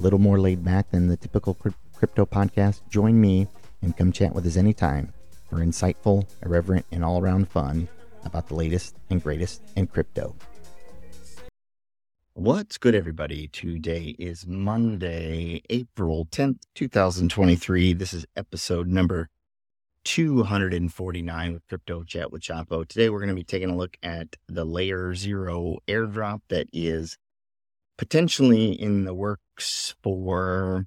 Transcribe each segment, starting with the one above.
little more laid back than the typical crypto podcast. Join me and come chat with us anytime for insightful, irreverent, and all around fun about the latest and greatest in crypto. What's good, everybody? Today is Monday, April 10th, 2023. This is episode number 249 with Crypto Chat with Chapo. Today, we're going to be taking a look at the Layer Zero airdrop that is potentially in the works for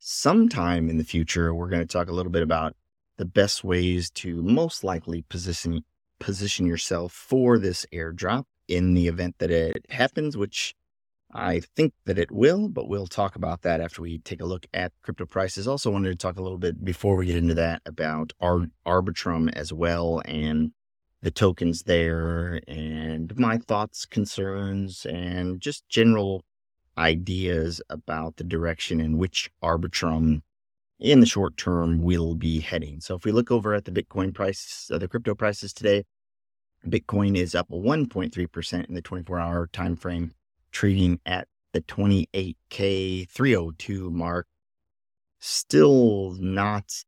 sometime in the future. We're going to talk a little bit about the best ways to most likely position position yourself for this airdrop in the event that it happens, which I think that it will, but we'll talk about that after we take a look at crypto prices. Also wanted to talk a little bit before we get into that about Ar- Arbitrum as well and the tokens there and my thoughts, concerns, and just general ideas about the direction in which Arbitrum in the short term will be heading. So if we look over at the Bitcoin prices, uh, the crypto prices today, Bitcoin is up 1.3% in the 24 hour time frame, trading at the 28K 302 mark. Still not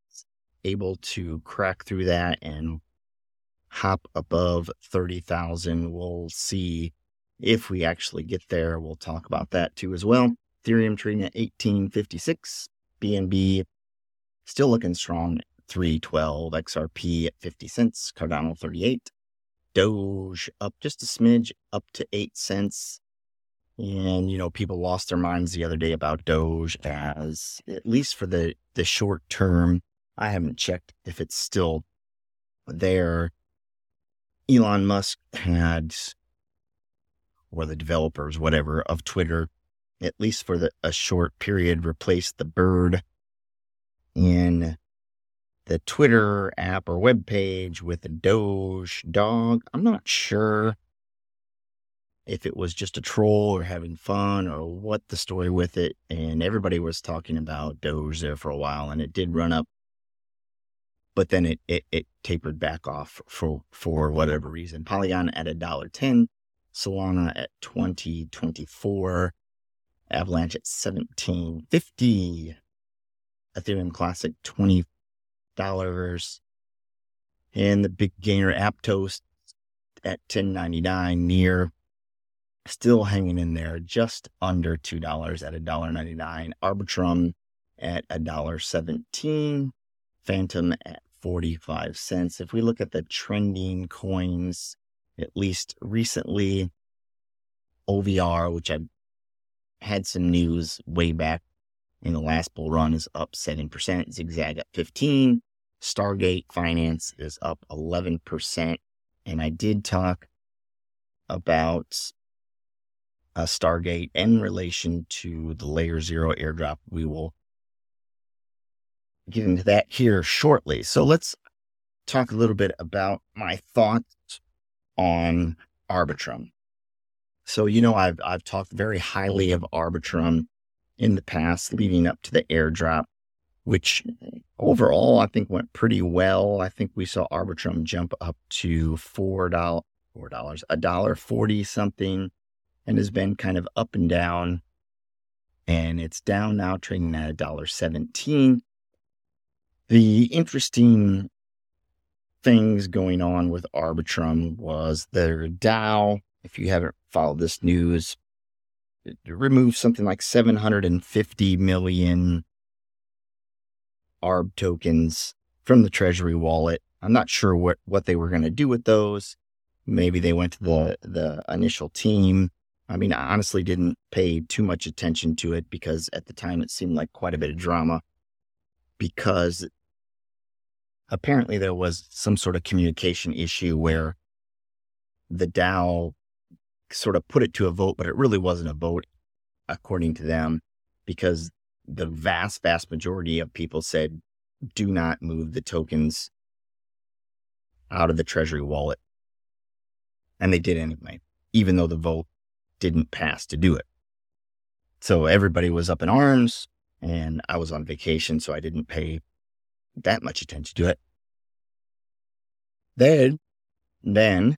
able to crack through that and hop above 30,000. We'll see if we actually get there. We'll talk about that too as well. Ethereum trading at 1856, BNB still looking strong 312, XRP at 50 cents, Cardano 38, Doge up just a smidge, up to 8 cents. And, you know, people lost their minds the other day about Doge as, at least for the, the short term, I haven't checked if it's still there. Elon Musk had, or the developers, whatever, of Twitter, at least for the, a short period, replaced the bird in the Twitter app or web page with a Doge dog. I'm not sure if it was just a troll or having fun or what the story with it. And everybody was talking about Doge there for a while, and it did run up but then it, it, it tapered back off for, for whatever reason. Polygon at a dollar ten, Solana at 2024, Avalanche at 1750, Ethereum Classic $20, and the big gainer Aptos at 1099 near still hanging in there just under $2 at $1.99. Arbitrum at $1.17. Fantom at 45 cents. If we look at the trending coins, at least recently, OVR, which I had some news way back in the last bull run, is up 7%, Zigzag up 15, Stargate Finance is up 11%. And I did talk about a Stargate in relation to the Layer Zero airdrop. We will get into that here shortly. So let's talk a little bit about my thoughts on Arbitrum. So, you know, I've, I've talked very highly of Arbitrum in the past leading up to the airdrop, which overall I think went pretty well. I think we saw Arbitrum jump up to $4, $4, a dollar 40 something and has been kind of up and down. And it's down now trading at a dollar 17 the interesting things going on with Arbitrum was their DAO. If you haven't followed this news, it removed something like 750 million ARB tokens from the Treasury wallet. I'm not sure what, what they were going to do with those. Maybe they went to the, the initial team. I mean, I honestly didn't pay too much attention to it because at the time it seemed like quite a bit of drama because apparently there was some sort of communication issue where the DAO sort of put it to a vote, but it really wasn't a vote according to them because the vast, vast majority of people said, do not move the tokens out of the treasury wallet. And they did anyway, even though the vote didn't pass to do it. So everybody was up in arms and I was on vacation, so I didn't pay that much attention to it. Then, then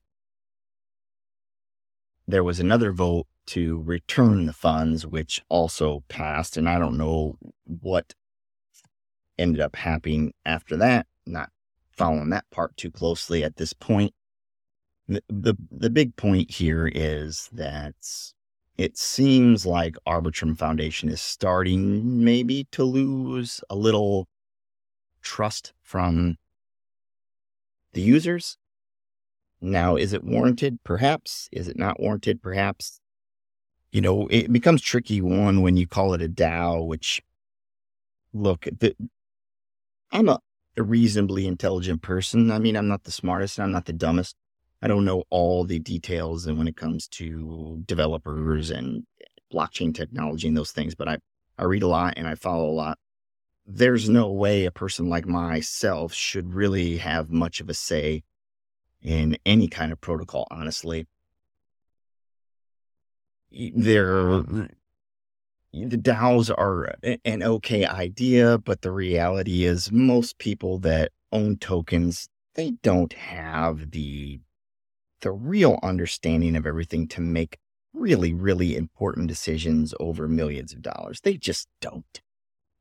there was another vote to return the funds, which also passed. And I don't know what ended up happening after that. Not following that part too closely at this point. The, the, the big point here is that it seems like Arbitrum Foundation is starting maybe to lose a little trust from the users. Now, is it warranted? Perhaps. Is it not warranted? Perhaps. You know, it becomes tricky one when you call it a DAO, which look, the, I'm a, a reasonably intelligent person. I mean, I'm not the smartest, I'm not the dumbest. I don't know all the details and when it comes to developers and blockchain technology and those things, but I, I read a lot and I follow a lot. There's no way a person like myself should really have much of a say in any kind of protocol, honestly. There, the DAOs are an okay idea, but the reality is most people that own tokens, they don't have the the real understanding of everything to make really, really important decisions over millions of dollars. They just don't.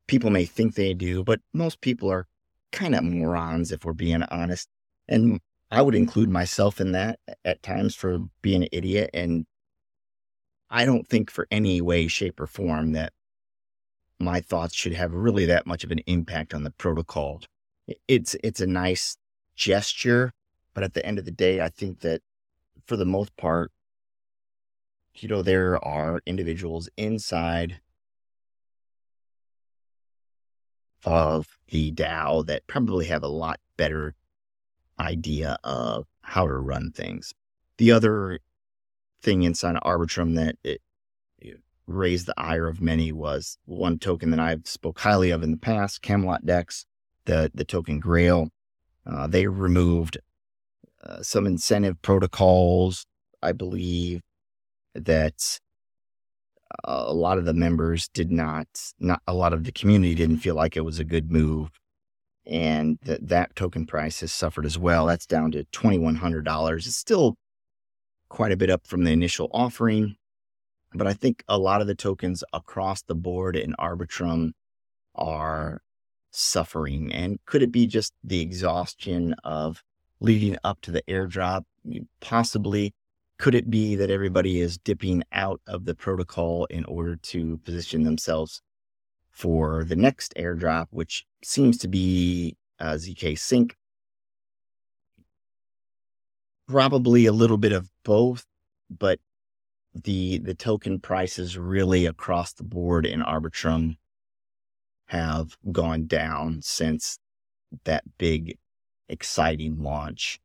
People may think they do, but most people are kind of morons if we're being honest. And I would include myself in that at times for being an idiot. And I don't think for any way, shape, or form that my thoughts should have really that much of an impact on the protocol. It's it's a nice gesture, but at the end of the day, I think that for the most part, you know, there are individuals inside of the DAO that probably have a lot better idea of how to run things. The other thing inside of Arbitrum that it, raised the ire of many was one token that I've spoke highly of in the past, Camelot Dex, the the token Grail. Uh, they removed uh, some incentive protocols, I believe, that a lot of the members did not, not a lot of the community didn't feel like it was a good move and that that token price has suffered as well. That's down to $2,100. It's still quite a bit up from the initial offering, but I think a lot of the tokens across the board in Arbitrum are suffering. And could it be just the exhaustion of leading up to the airdrop? Possibly. Could it be that everybody is dipping out of the protocol in order to position themselves for the next airdrop, which seems to be uh, ZK Sync. Probably a little bit of both, but the the token prices really across the board in Arbitrum have gone down since that big exciting launch.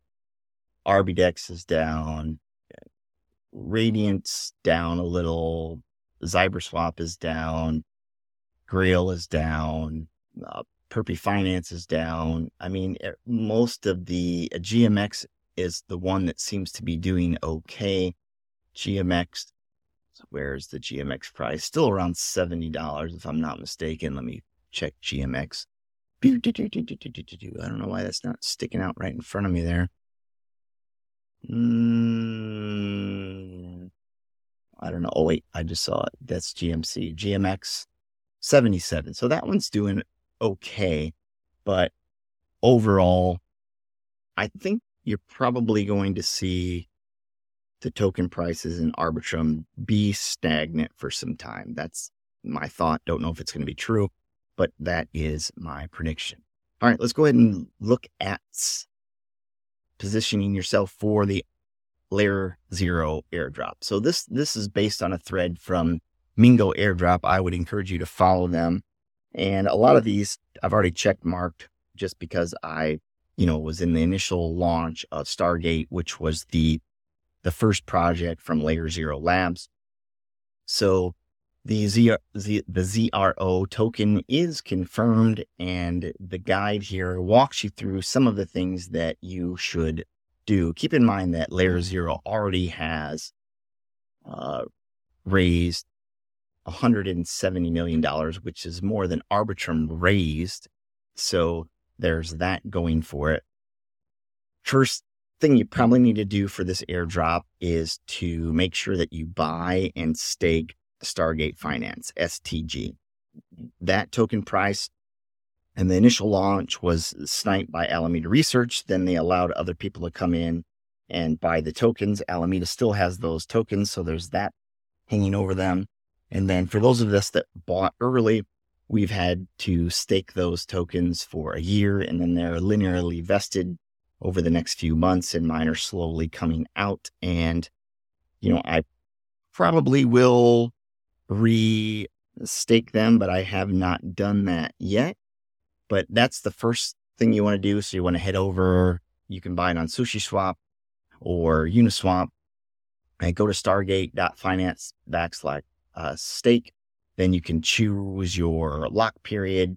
Arbidex is down, Radiant's down a little, ZyberSwap is down, Grail is down. Uh, Perpy Finance is down. I mean, most of the uh, GMX is the one that seems to be doing okay. GMX, where's the GMX price? Still around $70, if I'm not mistaken. Let me check GMX. I don't know why that's not sticking out right in front of me there. Mm, I don't know. Oh, wait, I just saw it. That's GMC. GMX 77. So that one's doing okay. But overall, I think you're probably going to see the token prices in Arbitrum be stagnant for some time. That's my thought. Don't know if it's going to be true, but that is my prediction. All right, let's go ahead and look at positioning yourself for the layer zero airdrop. So this this is based on a thread from Mingo airdrop, I would encourage you to follow them. And a lot of these I've already check marked just because I, you know, was in the initial launch of Stargate, which was the the first project from Layer Zero Labs. So the, Z, the ZRO token is confirmed, and the guide here walks you through some of the things that you should do. Keep in mind that Layer Zero already has uh, raised $170 million, which is more than Arbitrum raised. So there's that going for it. First thing you probably need to do for this airdrop is to make sure that you buy and stake Stargate Finance, STG. That token price and the initial launch was sniped by Alameda Research. Then they allowed other people to come in and buy the tokens. Alameda still has those tokens, so there's that hanging over them. And then for those of us that bought early, we've had to stake those tokens for a year and then they're linearly vested over the next few months and mine are slowly coming out. And, you know, I probably will re stake them, but I have not done that yet. But that's the first thing you want to do. So you want to head over, you can buy it on SushiSwap or Uniswap and go to stargate.finance backslash uh, stake. Then you can choose your lock period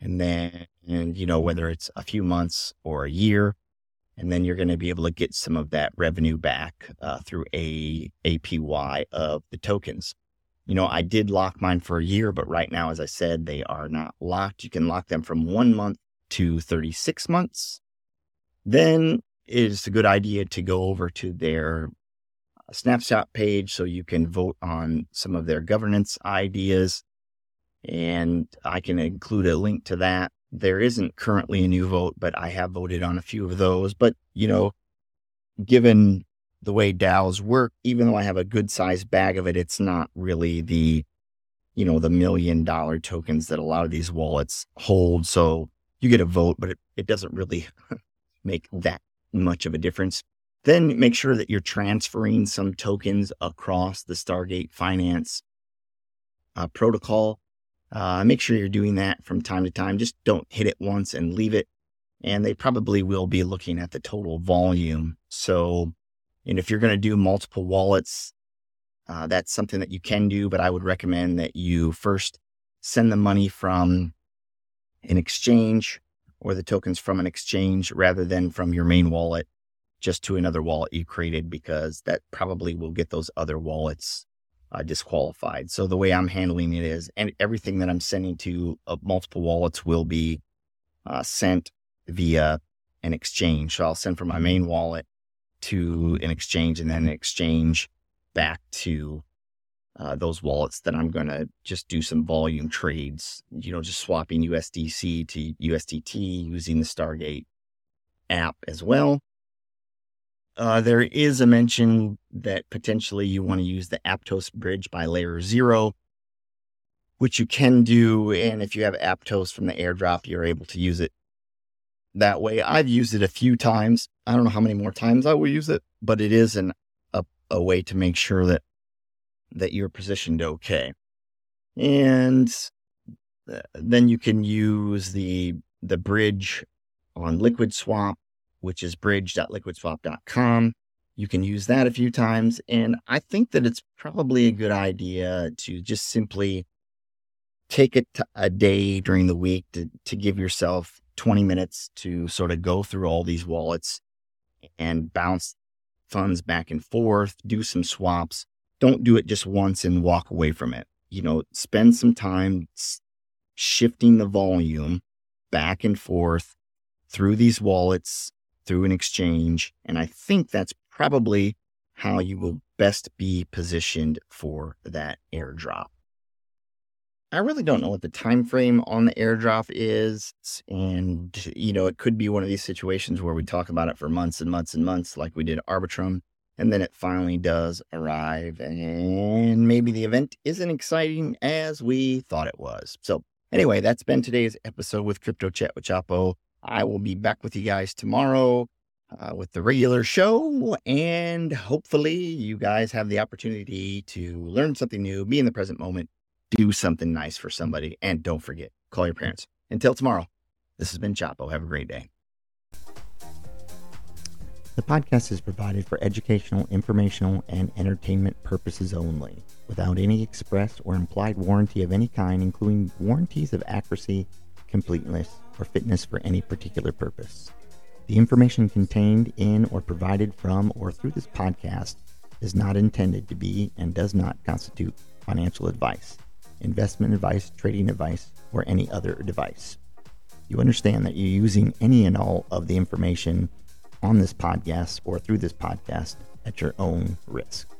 and then, and, you know, whether it's a few months or a year. And then you're going to be able to get some of that revenue back uh, through a APY of the tokens you know, I did lock mine for a year, but right now, as I said, they are not locked. You can lock them from one month to 36 months. Then it's a good idea to go over to their uh, snapshot page so you can vote on some of their governance ideas. And I can include a link to that. There isn't currently a new vote, but I have voted on a few of those. But, you know, given the way DAOs work, even though I have a good sized bag of it, it's not really the, you know, the million dollar tokens that a lot of these wallets hold. So you get a vote, but it, it doesn't really make that much of a difference. Then make sure that you're transferring some tokens across the Stargate Finance uh, protocol. Uh, make sure you're doing that from time to time. Just don't hit it once and leave it. And they probably will be looking at the total volume. So and if you're going to do multiple wallets, uh, that's something that you can do, but I would recommend that you first send the money from an exchange or the tokens from an exchange rather than from your main wallet just to another wallet you created because that probably will get those other wallets uh, disqualified. So the way I'm handling it is, and everything that I'm sending to uh, multiple wallets will be uh, sent via an exchange. So I'll send from my main wallet to an exchange and then an exchange back to uh, those wallets that I'm going to just do some volume trades, you know, just swapping USDC to USDT using the Stargate app as well. Uh, there is a mention that potentially you want to use the Aptos bridge by layer zero, which you can do. And if you have Aptos from the airdrop, you're able to use it that way. I've used it a few times. I don't know how many more times I will use it, but it is an, a, a way to make sure that that you're positioned okay. And uh, then you can use the the bridge on Liquid Swap, which is bridge.liquidswap.com. You can use that a few times. And I think that it's probably a good idea to just simply take it a day during the week to, to give yourself 20 minutes to sort of go through all these wallets and bounce funds back and forth, do some swaps. Don't do it just once and walk away from it. You know, spend some time shifting the volume back and forth through these wallets, through an exchange. And I think that's probably how you will best be positioned for that airdrop. I really don't know what the time frame on the airdrop is, and you know, it could be one of these situations where we talk about it for months and months and months, like we did Arbitrum, and then it finally does arrive, and maybe the event isn't exciting as we thought it was. So, anyway, that's been today's episode with Crypto Chat with Chapo. I will be back with you guys tomorrow. Uh, with the regular show. And hopefully, you guys have the opportunity to learn something new, be in the present moment, do something nice for somebody. And don't forget, call your parents. Until tomorrow, this has been Chapo. Have a great day. The podcast is provided for educational, informational, and entertainment purposes only, without any express or implied warranty of any kind, including warranties of accuracy, completeness, or fitness for any particular purpose. The information contained in or provided from or through this podcast is not intended to be and does not constitute financial advice, investment advice, trading advice, or any other advice. You understand that you're using any and all of the information on this podcast or through this podcast at your own risk.